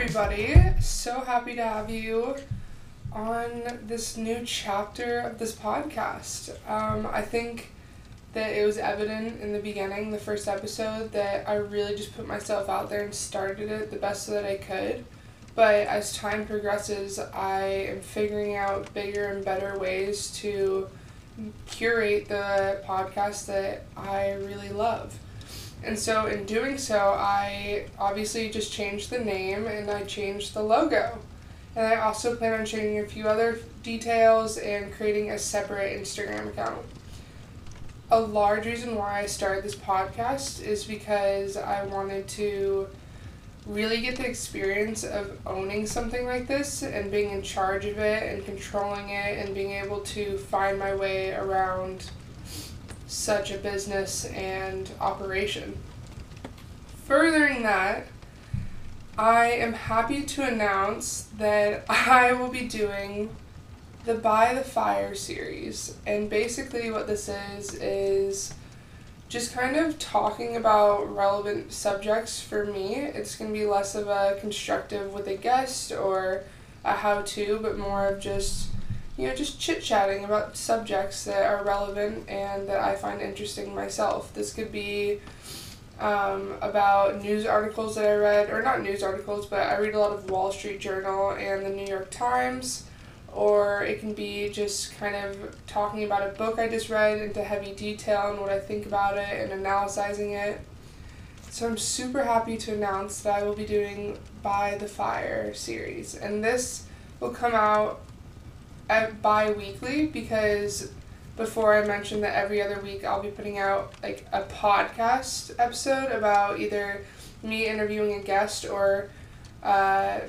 everybody. So happy to have you on this new chapter of this podcast. Um, I think that it was evident in the beginning, the first episode, that I really just put myself out there and started it the best that I could. But as time progresses, I am figuring out bigger and better ways to curate the podcast that I really love. And so, in doing so, I obviously just changed the name and I changed the logo. And I also plan on changing a few other details and creating a separate Instagram account. A large reason why I started this podcast is because I wanted to really get the experience of owning something like this and being in charge of it and controlling it and being able to find my way around such a business and operation. Furthering that, I am happy to announce that I will be doing the By the Fire series. And basically, what this is, is just kind of talking about relevant subjects for me. It's going to be less of a constructive with a guest or a how to, but more of just you know, just chit chatting about subjects that are relevant and that I find interesting myself. This could be um, about news articles that I read, or not news articles, but I read a lot of Wall Street Journal and the New York Times, or it can be just kind of talking about a book I just read into heavy detail and what I think about it and analyzing it. So I'm super happy to announce that I will be doing By the Fire series, and this will come out bi weekly because before I mentioned that every other week I'll be putting out like a podcast episode about either me interviewing a guest or uh,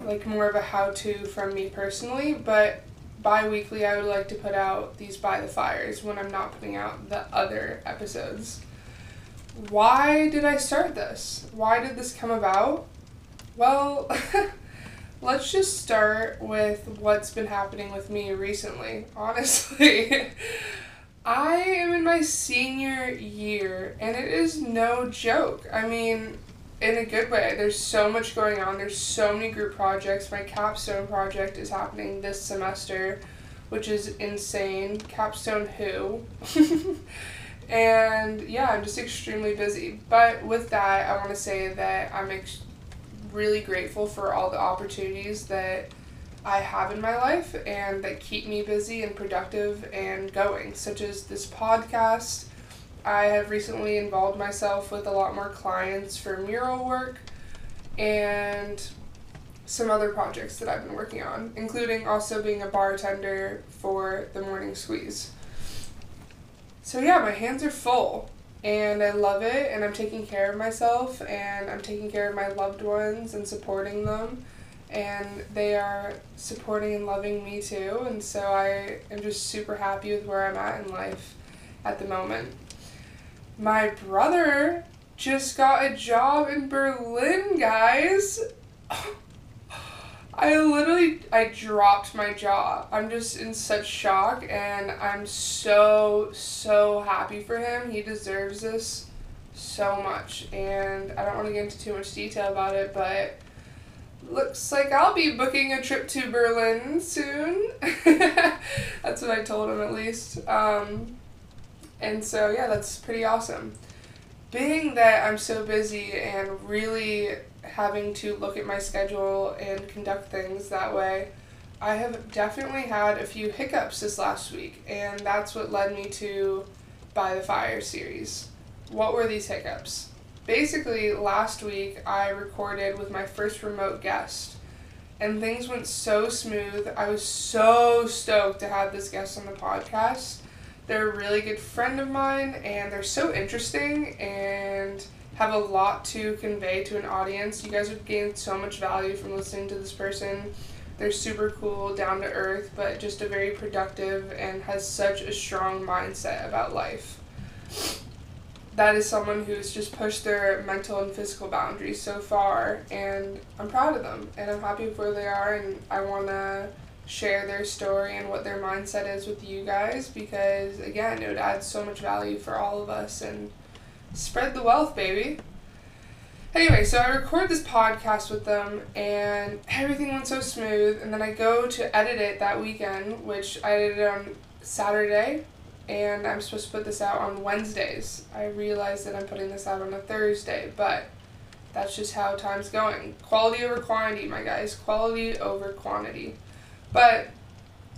like more of a how to from me personally. But bi weekly, I would like to put out these by the fires when I'm not putting out the other episodes. Why did I start this? Why did this come about? Well, Let's just start with what's been happening with me recently, honestly. I am in my senior year, and it is no joke. I mean, in a good way. There's so much going on. There's so many group projects. My capstone project is happening this semester, which is insane. Capstone who? and yeah, I'm just extremely busy. But with that, I want to say that I'm ex- really grateful for all the opportunities that I have in my life and that keep me busy and productive and going, such as this podcast. I have recently involved myself with a lot more clients for mural work and some other projects that I've been working on, including also being a bartender for the Morning Squeeze. So, yeah, my hands are full and I love it and I'm taking care of myself and I'm taking care of my loved ones and supporting them and they are supporting and loving me too and so I am just super happy with where I'm at in life at the moment. My brother just got a job in Berlin, guys. I literally I dropped my jaw. I'm just in such shock and I'm so so happy for him. He deserves this so much and I don't want to get into too much detail about it, but looks like I'll be booking a trip to Berlin soon. that's what I told him at least. Um, and so yeah, that's pretty awesome. Being that I'm so busy and really having to look at my schedule and conduct things that way, I have definitely had a few hiccups this last week, and that's what led me to By the Fire series. What were these hiccups? Basically, last week I recorded with my first remote guest, and things went so smooth. I was so stoked to have this guest on the podcast. They're a really good friend of mine, and they're so interesting and have a lot to convey to an audience. You guys would gain so much value from listening to this person. They're super cool, down to earth, but just a very productive and has such a strong mindset about life. That is someone who's just pushed their mental and physical boundaries so far, and I'm proud of them, and I'm happy with where they are, and I want to share their story and what their mindset is with you guys because, again, it would add so much value for all of us, and Spread the wealth, baby. Anyway, so I record this podcast with them, and everything went so smooth. And then I go to edit it that weekend, which I edited on Saturday, and I'm supposed to put this out on Wednesdays. I realize that I'm putting this out on a Thursday, but that's just how time's going. Quality over quantity, my guys. Quality over quantity. But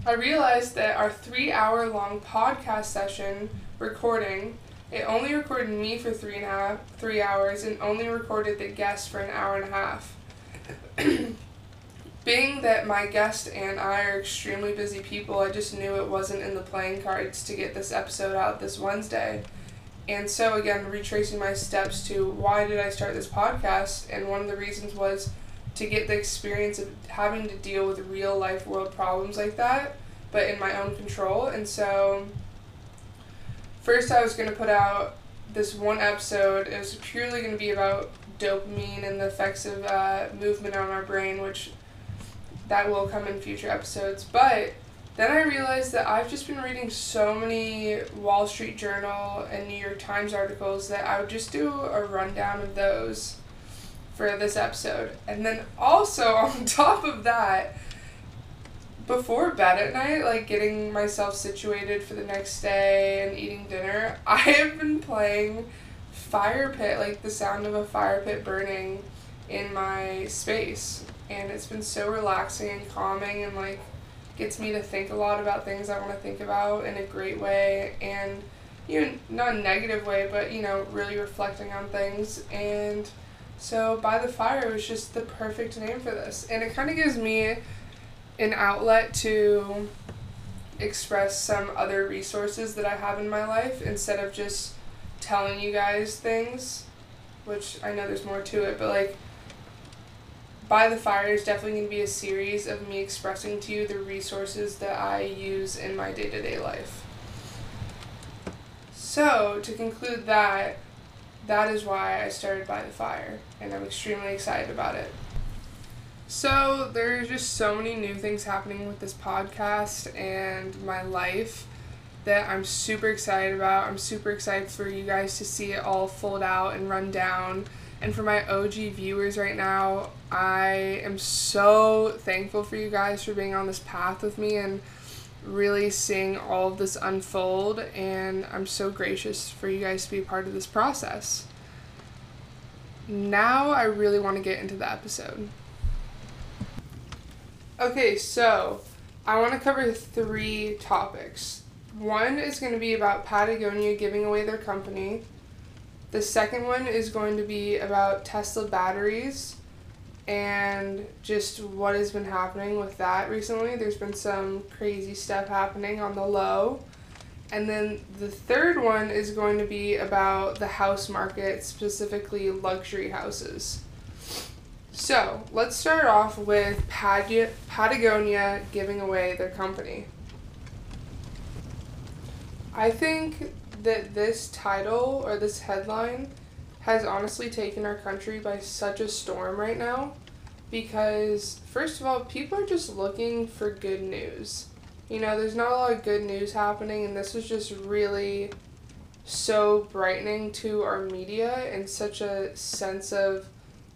I realized that our three hour long podcast session recording, it only recorded me for three and a half three hours and only recorded the guest for an hour and a half. Being that my guest and I are extremely busy people, I just knew it wasn't in the playing cards to get this episode out this Wednesday. And so, again, retracing my steps to why did I start this podcast, and one of the reasons was to get the experience of having to deal with real life world problems like that, but in my own control. And so, first, I was going to put out this one episode. It was purely going to be about dopamine and the effects of uh, movement on our brain, which that will come in future episodes. But then I realized that I've just been reading so many Wall Street Journal and New York Times articles that I would just do a rundown of those for this episode. And then also, on top of that, before bed at night, like getting myself situated for the next day and eating dinner, I have been playing Fire Pit, like the sound of a fire pit burning in my space. And it's been so relaxing and calming and like gets me to think a lot about things I want to think about in a great way and you know not a negative way but you know really reflecting on things. And so by the fire was just the perfect name for this. And it kind of gives me an outlet to express some other resources that I have in my life instead of just telling you guys things which I know there's more to it but like by the Fire is definitely going to be a series of me expressing to you the resources that I use in my day to day life. So, to conclude that, that is why I started By the Fire, and I'm extremely excited about it. So, there's just so many new things happening with this podcast and my life that I'm super excited about. I'm super excited for you guys to see it all fold out and run down and for my OG viewers right now, I am so thankful for you guys for being on this path with me and really seeing all of this unfold. And I'm so gracious for you guys to be part of this process. Now, I really want to get into the episode. Okay, so I want to cover three topics. One is going to be about Patagonia giving away their company. The second one is going to be about Tesla batteries and just what has been happening with that recently. There's been some crazy stuff happening on the low. And then the third one is going to be about the house market, specifically luxury houses. So let's start off with Patagonia giving away their company. I think that this title or this headline has honestly taken our country by such a storm right now because first of all people are just looking for good news you know there's not a lot of good news happening and this was just really so brightening to our media in such a sense of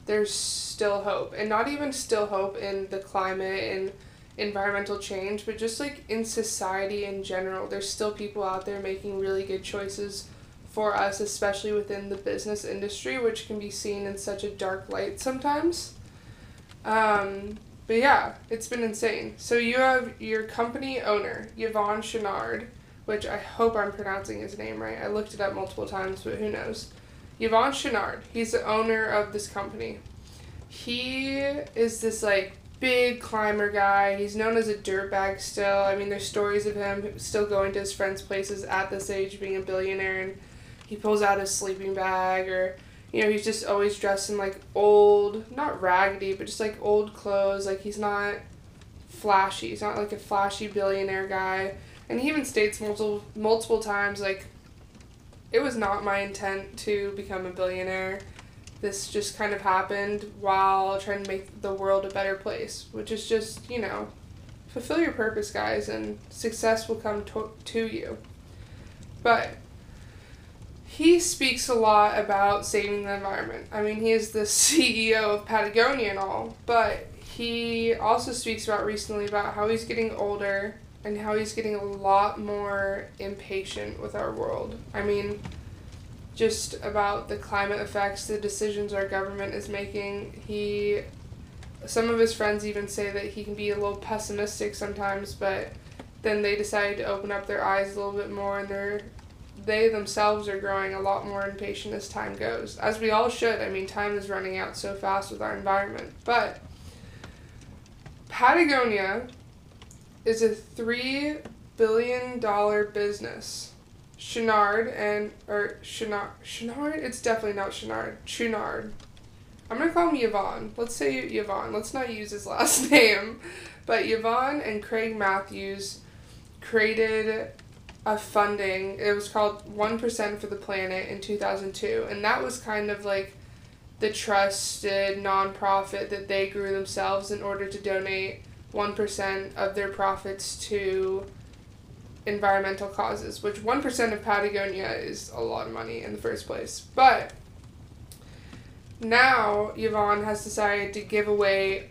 there's still hope and not even still hope in the climate and environmental change, but just like in society in general, there's still people out there making really good choices for us, especially within the business industry, which can be seen in such a dark light sometimes. Um, but yeah, it's been insane. So you have your company owner, Yvon Chenard, which I hope I'm pronouncing his name right. I looked it up multiple times, but who knows. Yvon Chouinard, he's the owner of this company. He is this like big climber guy. He's known as a dirtbag still. I mean, there's stories of him still going to his friends' places at this age, being a billionaire, and he pulls out his sleeping bag, or you know, he's just always dressed in like old, not raggedy, but just like old clothes. Like he's not flashy. He's not like a flashy billionaire guy. And he even states multiple multiple times like, it was not my intent to become a billionaire this just kind of happened while trying to make the world a better place, which is just, you know, fulfill your purpose, guys, and success will come to, to you. But he speaks a lot about saving the environment. I mean, he is the CEO of Patagonia and all, but he also speaks about recently about how he's getting older and how he's getting a lot more impatient with our world. I mean, just about the climate effects, the decisions our government is making. He, some of his friends even say that he can be a little pessimistic sometimes, but then they decide to open up their eyes a little bit more and they're they themselves are growing a lot more impatient as time goes, as we all should. I mean, time is running out so fast with our environment. But Patagonia is a three billion dollar business. Chenard and or Chenard Chouinard it's definitely not Chenard. Chouinard. I'm gonna call him Yvon. Let's say Yvon. Let's not use his last name. But Yvon and Craig Mathews created a funding. It was called 1% for the Planet in 2002. And that was kind of like the trusted nonprofit that they grew themselves in order to donate 1% of their profits to environmental causes, which 1% of Patagonia is a lot of money in the first place. But now Yvon has decided to give away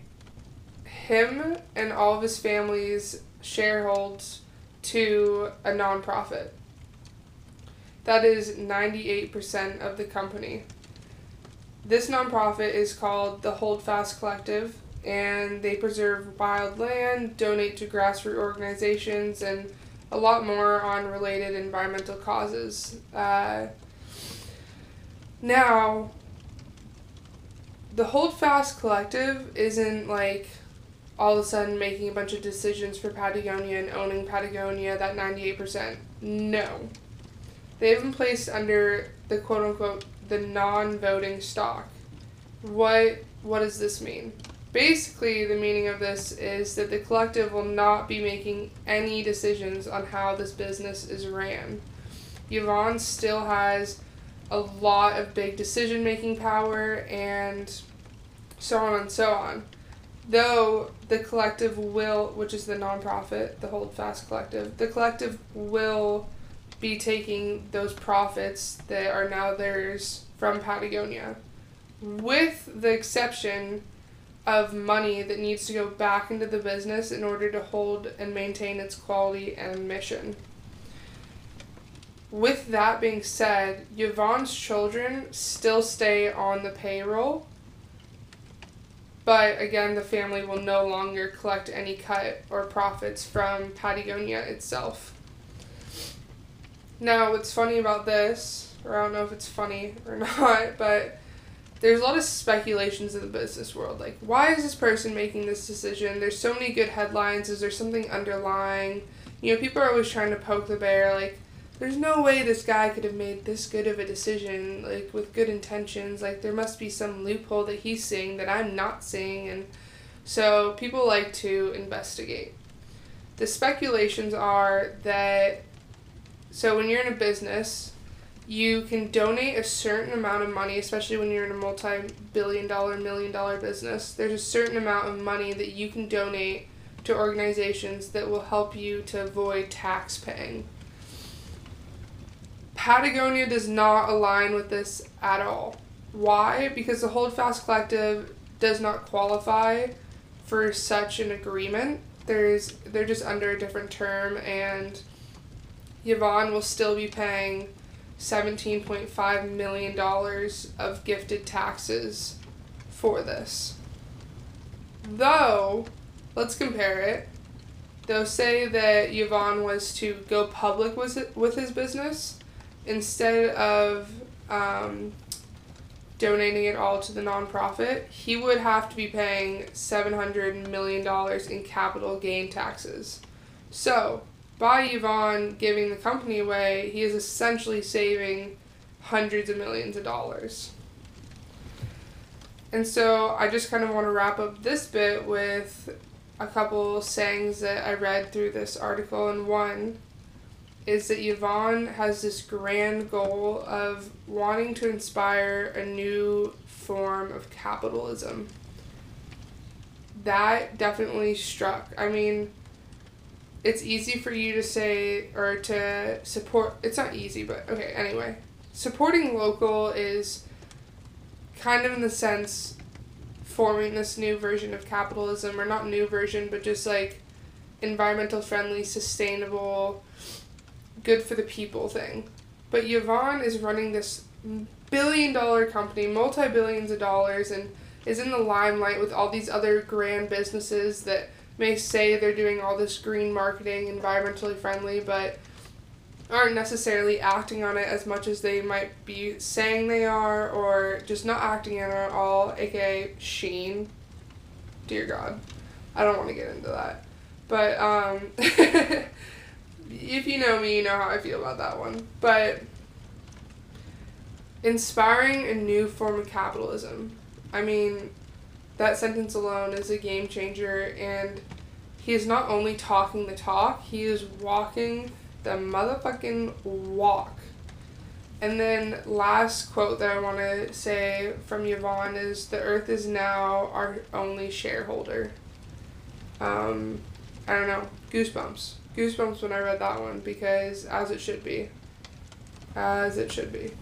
him and all of his family's shareholds to a nonprofit. That is 98% of the company. This nonprofit is called the Holdfast Collective, and they preserve wild land, donate to grassroots organizations, and a lot more on related environmental causes. Uh, now, the Holdfast Collective isn't like all of a sudden making a bunch of decisions for Patagonia and owning Patagonia, that 98%. No. They've been placed under the quote unquote the non voting stock. What what does this mean? Basically, the meaning of this is that the collective will not be making any decisions on how this business is ran. Yvon still has a lot of big decision making power and so on and so on though the collective will, which is the nonprofit, the Holdfast Collective, the collective will be taking those profits that are now theirs from Patagonia, with the exception of money that needs to go back into the business in order to hold and maintain its quality and mission. With that being said, Yvon's children still stay on the payroll but again, the family will no longer collect any cut or profits from Patagonia itself. Now, what's funny about this, or I don't know if it's funny or not, but there's a lot of speculations in the business world. Like, why is this person making this decision? There's so many good headlines. Is there something underlying? You know, people are always trying to poke the bear. Like, there's no way this guy could have made this good of a decision like with good intentions like there must be some loophole that he's seeing that i'm not seeing and so people like to investigate the speculations are that so when you're in a business you can donate a certain amount of money especially when you're in a multi-billion dollar million dollar business there's a certain amount of money that you can donate to organizations that will help you to avoid tax paying Patagonia does not align with this at all. Why? Because the Holdfast Collective does not qualify for such an agreement. There's they're just under a different term and Yvon will still be paying $17.5 million of gifted taxes for this. Though, let's compare it. They'll say that Yvon was to go public with, it, with his business instead of um, donating it all to the nonprofit, he would have to be paying $700 million in capital gain taxes. So, by Yvon giving the company away, he is essentially saving hundreds of millions of dollars. And so I just kind of want to wrap up this bit with a couple sayings that I read through this article. And one is that Yvon has this grand goal of wanting to inspire a new form of capitalism. That definitely struck. I mean, it's easy for you to say or to support. It's not easy, but okay, anyway. supporting local is kind of in the sense forming this new version of capitalism, or not new version, but just like environmental friendly, sustainable, good for the people thing. But Yvon is running this billion dollar company, multi billions of dollars, and is in the limelight with all these other grand businesses that may say they're doing all this green marketing, environmentally friendly, but aren't necessarily acting on it as much as they might be saying they are, or just not acting on it at all, aka Shein. Dear God. I don't want to get into that. But, um, if you know me, you know how I feel about that one. But, inspiring a new form of capitalism. I mean, that sentence alone is a game changer, and he is not only talking the talk, he is walking the motherfucking walk. And then last quote that I want to say from Yvon is the earth is now our only shareholder. Um, I don't know, goosebumps. Goosebumps when I read that one because as it should be. As it should be.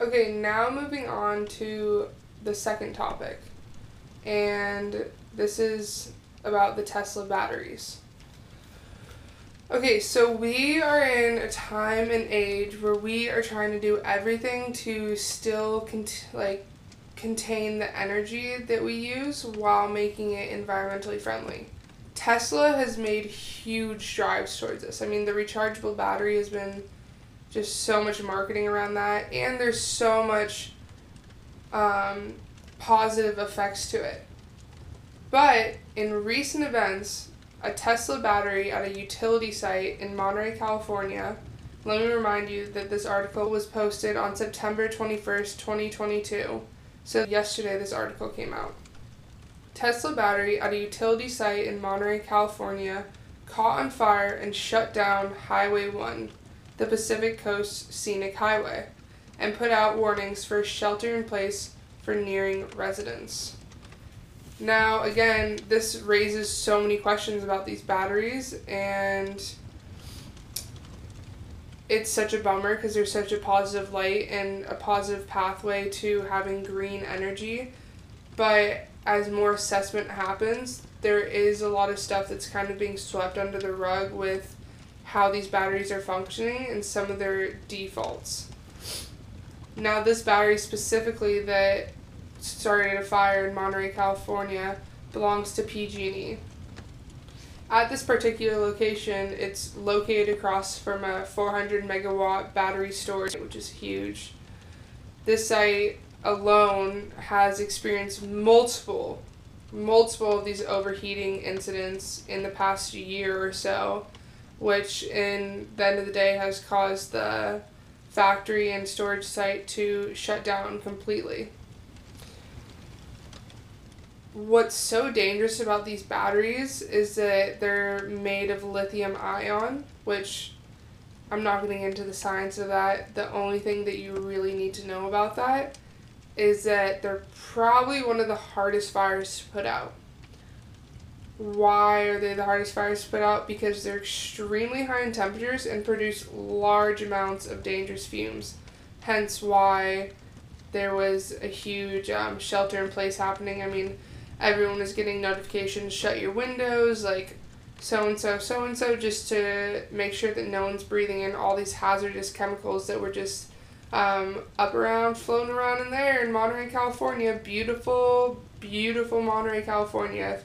Okay, now moving on to the second topic. And this is about the Tesla batteries. Okay, so we are in a time and age where we are trying to do everything to still cont- like contain the energy that we use while making it environmentally friendly. Tesla has made huge strides towards this. I mean, the rechargeable battery has been just so much marketing around that, and there's so much um, positive effects to it. But in recent events, a Tesla battery at a utility site in Monterey, California. Let me remind you that this article was posted on September 21st, 2022. So, yesterday this article came out. Tesla battery at a utility site in Monterey, California caught on fire and shut down Highway 1, the Pacific Coast Scenic Highway, and put out warnings for shelter in place for nearing residents. Now, again, this raises so many questions about these batteries, and it's such a bummer because there's such a positive light and a positive pathway to having green energy. But as more assessment happens, there is a lot of stuff that's kind of being swept under the rug with how these batteries are functioning and some of their defaults. Now, this battery specifically that started a fire in Monterey, California, belongs to PG&E. At this particular location, it's located across from a 400 megawatt battery storage, which is huge. This site alone has experienced multiple, multiple of these overheating incidents in the past year or so, which in the end of the day has caused the factory and storage site to shut down completely what's so dangerous about these batteries is that they're made of lithium ion, which I'm not getting into the science of that. The only thing that you really need to know about that is that they're probably one of the hardest fires to put out. Why are they the hardest fires to put out? Because they're extremely high in temperatures and produce large amounts of dangerous fumes. Hence why there was a huge um, shelter in place happening. I mean, everyone is getting notifications shut your windows like so and so so and so just to make sure that no one's breathing in all these hazardous chemicals that were just um, up around floating around in there in monterey california. Beautiful beautiful monterey california. If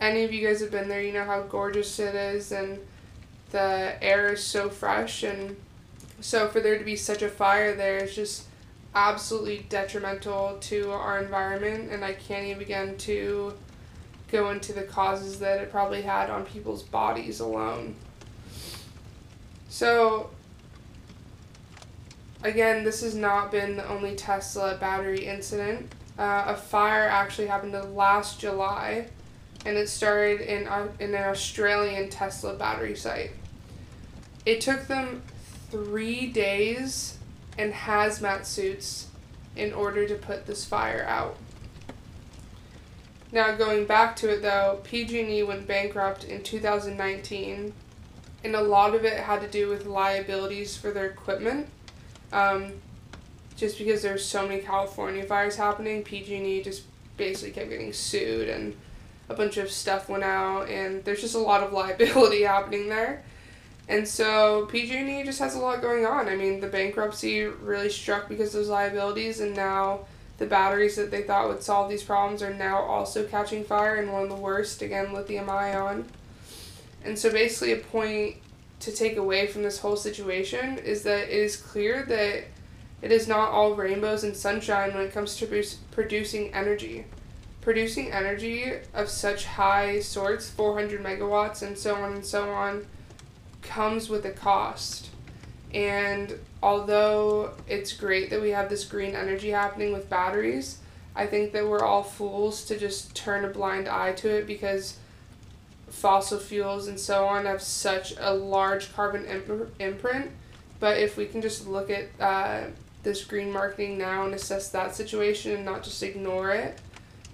any of you guys have been there you know how gorgeous it is and the air is so fresh and so for there to be such a fire there is just absolutely detrimental to our environment, and I can't even begin to go into the causes that it probably had on people's bodies alone. So, again, this has not been the only Tesla battery incident. Uh, a fire actually happened last July, and it started in, uh, in an Australian Tesla battery site. It took them three days and hazmat suits in order to put this fire out. Now going back to it though, PG&E went bankrupt in 2019, and a lot of it had to do with liabilities for their equipment. Um, just because there's so many California fires happening, PG&E just basically kept getting sued and a bunch of stuff went out and there's just a lot of liability happening there. And so PG&E just has a lot going on. I mean, the bankruptcy really struck because those liabilities and now the batteries that they thought would solve these problems are now also catching fire and one of the worst again lithium ion. And so basically a point to take away from this whole situation is that it is clear that it is not all rainbows and sunshine when it comes to producing energy. Producing energy of such high sorts, 400 megawatts and so on and so on, comes with a cost. And although it's great that we have this green energy happening with batteries, I think that we're all fools to just turn a blind eye to it because fossil fuels and so on have such a large carbon imp- imprint. But if we can just look at uh, this green marketing now and assess that situation and not just ignore it,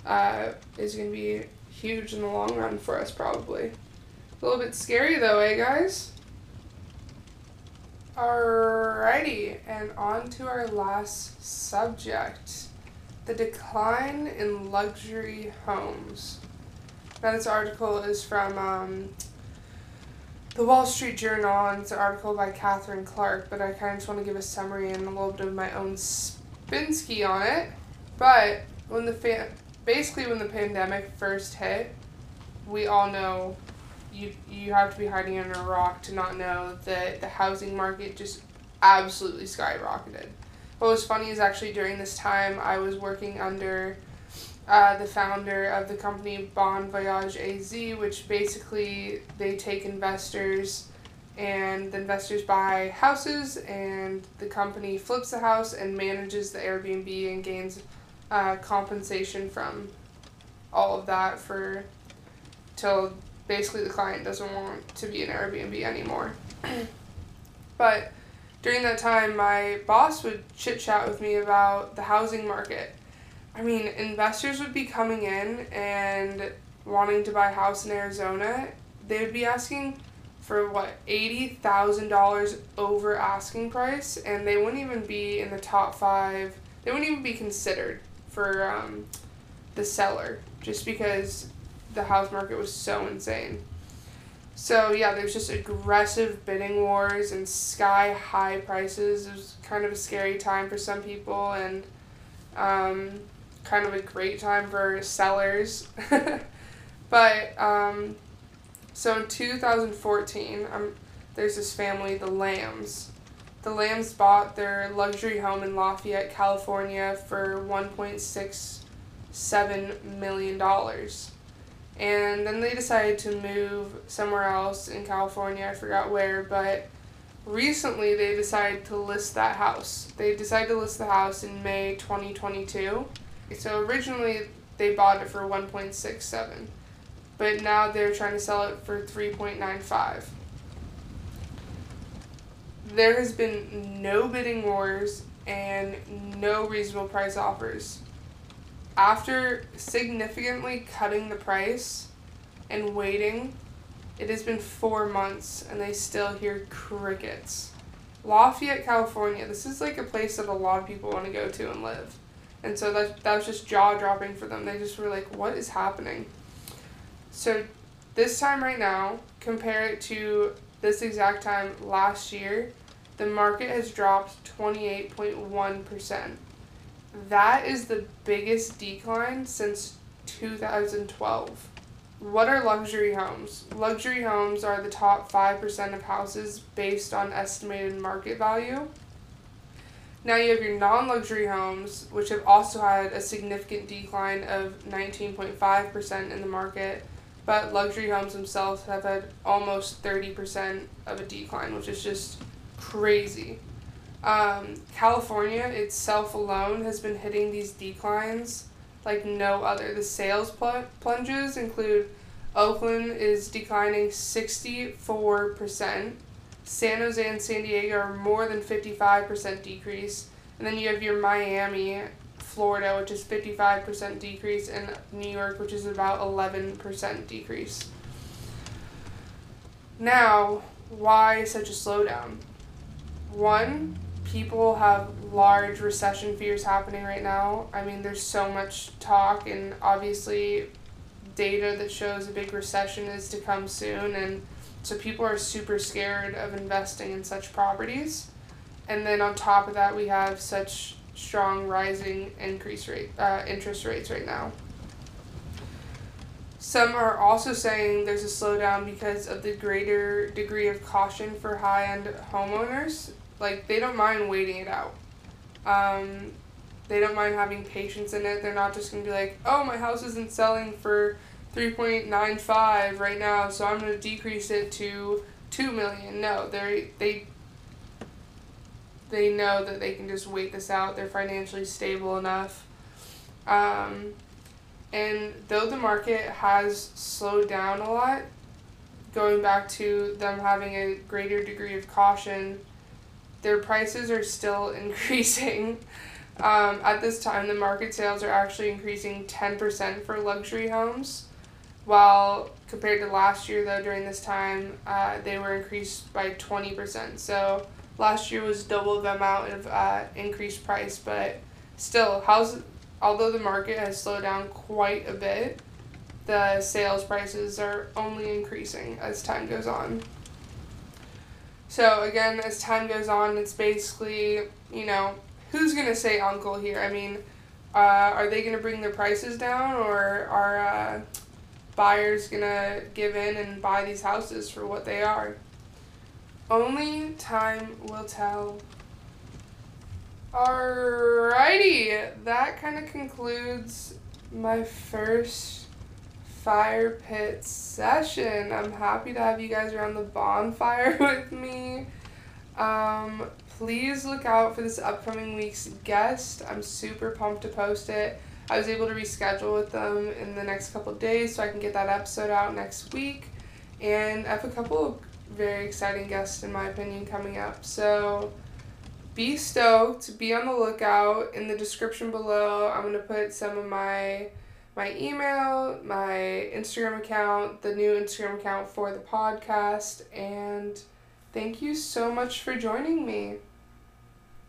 uh, is going to be huge in the long run for us, probably. A little bit scary though, eh, guys? Alrighty, and on to our last subject the decline in luxury homes. Now, this article is from um, the Wall Street Journal, and it's an article by Katherine Clarke, but I kind of just want to give a summary and a little bit of my own spinsky on it. But when the fa- basically when the pandemic first hit, we all know you you have to be hiding under a rock to not know that the housing market just absolutely skyrocketed. What was funny is actually during this time I was working under uh, the founder of the company Bon Voyage AZ, which basically they take investors and the investors buy houses and the company flips the house and manages the Airbnb and gains uh, compensation from all of that for till basically the client doesn't want to be an Airbnb anymore. but during that time, my boss would chit chat with me about the housing market. I mean, investors would be coming in and wanting to buy a house in Arizona. They would be asking for what eighty thousand dollars over asking price, and they wouldn't even be in the top five. They wouldn't even be considered for um, the seller, just because the house market was so insane. So yeah, there's just aggressive bidding wars and sky high prices. It was kind of a scary time for some people and um, kind of a great time for sellers. but um, so in 2014, um, there's this family, the Lambs. The Lambs bought their luxury home in Lafayette, California for $1.67 million and then they decided to move somewhere else in California. I forgot where, but recently they decided to list that house. They decided to list the house in May 2022. So originally they bought it for 1.67, but now they're trying to sell it for 3.95. There has been no bidding wars and no reasonable price offers after significantly cutting the price and waiting, it has been four months and they still hear crickets. Lafayette, California, this is like a place that a lot of people want to go to and live. And so that, that was just jaw dropping for them. They just were like, what is happening? So this time right now, compare it to this exact time last year, the market has dropped 28.1%. That is the biggest decline since 2012. What are luxury homes? Luxury homes are the top 5% of houses based on estimated market value. Now you have your non luxury homes, which have also had a significant decline of 19.5% in the market, but luxury homes themselves have had almost 30% of a decline, which is just crazy. Um, California itself alone has been hitting these declines like no other. The sales pl- plunges include Oakland is declining 64%. San Jose and San Diego are more than 55% decrease. And then you have your Miami, Florida, which is 55% decrease, and New York, which is about 11% decrease. Now, why such a slowdown? One, people have large recession fears happening right now. I mean, there's so much talk, and obviously, data that shows a big recession is to come soon, and so people are super scared of investing in such properties. And then on top of that, we have such strong rising increase rate uh, interest rates right now. Some are also saying there's a slowdown because of the greater degree of caution for high end homeowners. Like, they don't mind waiting it out. Um, they don't mind having patience in it. They're not just going to be like, oh, my house isn't selling for 3.95 right now, so I'm going to decrease it to 2 million. No, they they they know that they can just wait this out. They're financially stable enough. Um, and though the market has slowed down a lot, going back to them having a greater degree of caution, their prices are still increasing. Um, at this time, the market sales are actually increasing 10% for luxury homes, while compared to last year, though, during this time, uh, they were increased by 20%. So last year was double the amount of uh, increased price, but still, house, although the market has slowed down quite a bit, the sales prices are only increasing as time goes on. So again, as time goes on, it's basically, you know, who's to say uncle here? I mean, uh, are they to bring their prices down or are uh, buyers to give in and buy these houses for what they are? Only time will tell. Alrighty, that kind of concludes my first fire pit session. I'm happy to have you guys around the bonfire with me. Um, please look out for this upcoming week's guest. I'm super pumped to post it. I was able to reschedule with them in the next couple days so I can get that episode out next week. And I have a couple of very exciting guests, in my opinion, coming up. So be stoked. Be on the lookout. In the description below, I'm going to put some of my my email, my Instagram account, the new Instagram account for the podcast, and thank you so much for joining me.